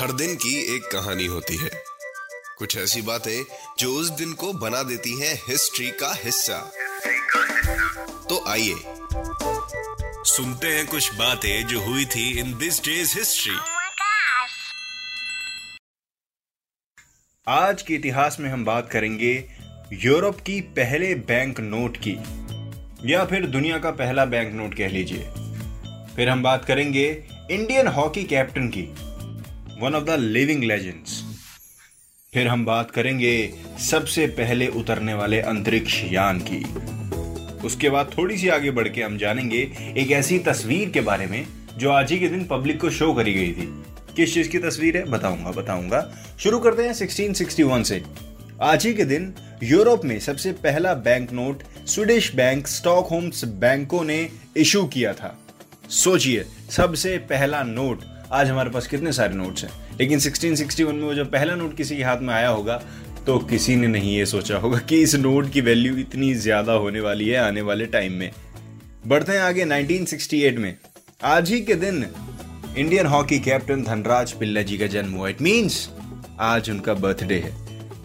हर दिन की एक कहानी होती है। कुछ ऐसी बातें जो उस दिन को बना देती हैं हिस्ट्री का हिस्सा। तो आइए सुनते हैं कुछ बातें जो हुई थी इन दिस डेज़ हिस्ट्री! आज के इतिहास में हम बात करेंगे यूरोप की पहले बैंक नोट की या फिर दुनिया का पहला बैंक नोट कह लीजिए। फिर हम बात करेंगे इंडियन हॉकी कैप्टन की one of the living legends फिर हम बात करेंगे सबसे पहले उतरने वाले अंतरिक्ष यान की। उसके बाद थोड़ी सी आगे बढ़ के हम जानेंगे एक ऐसी तस्वीर के बारे में, जो आज ही के दिन पब्लिक को शो करी गई थी। किस चीज़ की तस्वीर है? बताऊँगा बताऊँगा। शुरू करते हैं 1661 से। आज ही के दिन यूरोप में सबसे पहला bank note Swedish bank Stockholms बैंकों ने इशू किया था। सोचिए, सबसे पहला नोट, आज हमारे पास कितने सारे नोट्स हैं? लेकिन 1661 में वो जब पहला नोट किसी के हाथ में आया होगा तो किसी ने नहीं ये सोचा होगा कि इस नोट की वैल्यू इतनी ज़्यादा होने वाली है आने वाले टाइम में। बढ़ते हैं आगे 1968 में। आज ही के दिन इंडियन हॉकी कैप्टन धनराज पिल्ला जी का जन्म हुआ। इट मींस आज उनका बर्थडे है।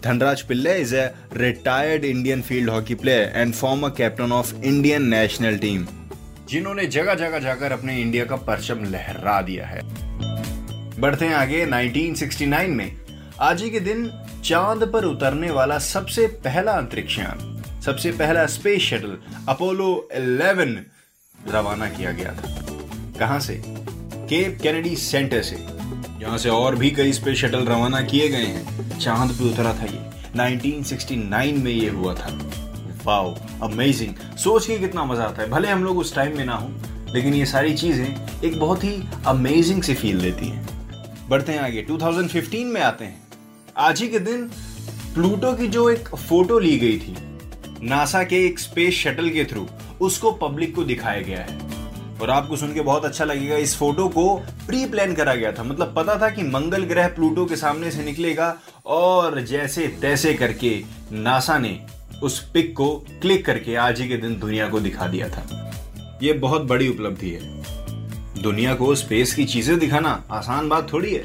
Dhanraj Pillay is a retired Indian field hockey player and former captain of Indian national team जिन्होंने जगह जगह जाकर अपने इंडिया का परचम लहरा दिया है। बढ़ते हैं आगे 1969 में। आज ही के दिन चाँद पर उतरने वाला सबसे पहला अंतरिक्ष यान सबसे पहला स्पेस शटल अपोलो 11 रवाना किया गया था। कहाँ से? केप कैनेडी सेंटर से। जहाँ से और भी कई स्पेस शटल रवाना किए गए हैं। चाँद पे उतरा था ये। 1969 में ये हुआ था। वाओ अमेजिंग सोच के कितना मज़ा आता है। भले हम लोग उस टाइम में ना हो, लेकिन ये सारी चीज़ें एक बहुत ही अमेजिंग सी फील देती हैं। बढ़ते हैं आगे। 2015 में आते हैं। आज ही के दिन प्लूटो की जो एक फ़ोटो ली गई थी, नासा के एक स्पेस शटल के थ्रू उसको पब्लिक को दिखाया गया है। और आपको सुन के बहुत अच्छा लगेगा, इस फ़ोटो को प्री प्लान करा गया था। मतलब पता था कि मंगल ग्रह प्लूटो के सामने से निकलेगा, और जैसे तैसे करके नासा ने उस पिक को क्लिक करके आज ही के दिन दुनिया को दिखा दिया था। ये बहुत बड़ी उपलब्धि है। दुनिया को स्पेस की चीज़ें दिखाना आसान बात थोड़ी है।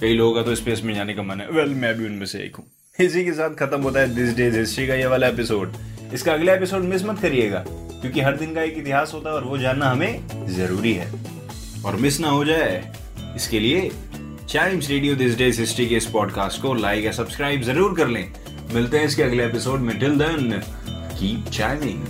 कई लोगों का तो स्पेस में जाने का मन है। वेल मैं भी उनमें से एक हूँ। इसी के साथ खत्म होता है दिस डेज़ हिस्ट्री का ये वाला एपिसोड इसका अगला एपिसोड मिस मत करिएगा, क्योंकि हर दिन का एक इतिहास होता है और वो जानना हमें ज़रूरी है। और मिस ना हो जाए, इसके लिए Chimes radio this day's history के इस पॉडकास्ट को लाइक या सब्सक्राइब ज़रूर कर लें। मिलते हैं इसके अगले एपिसोड में. Till then keep chiming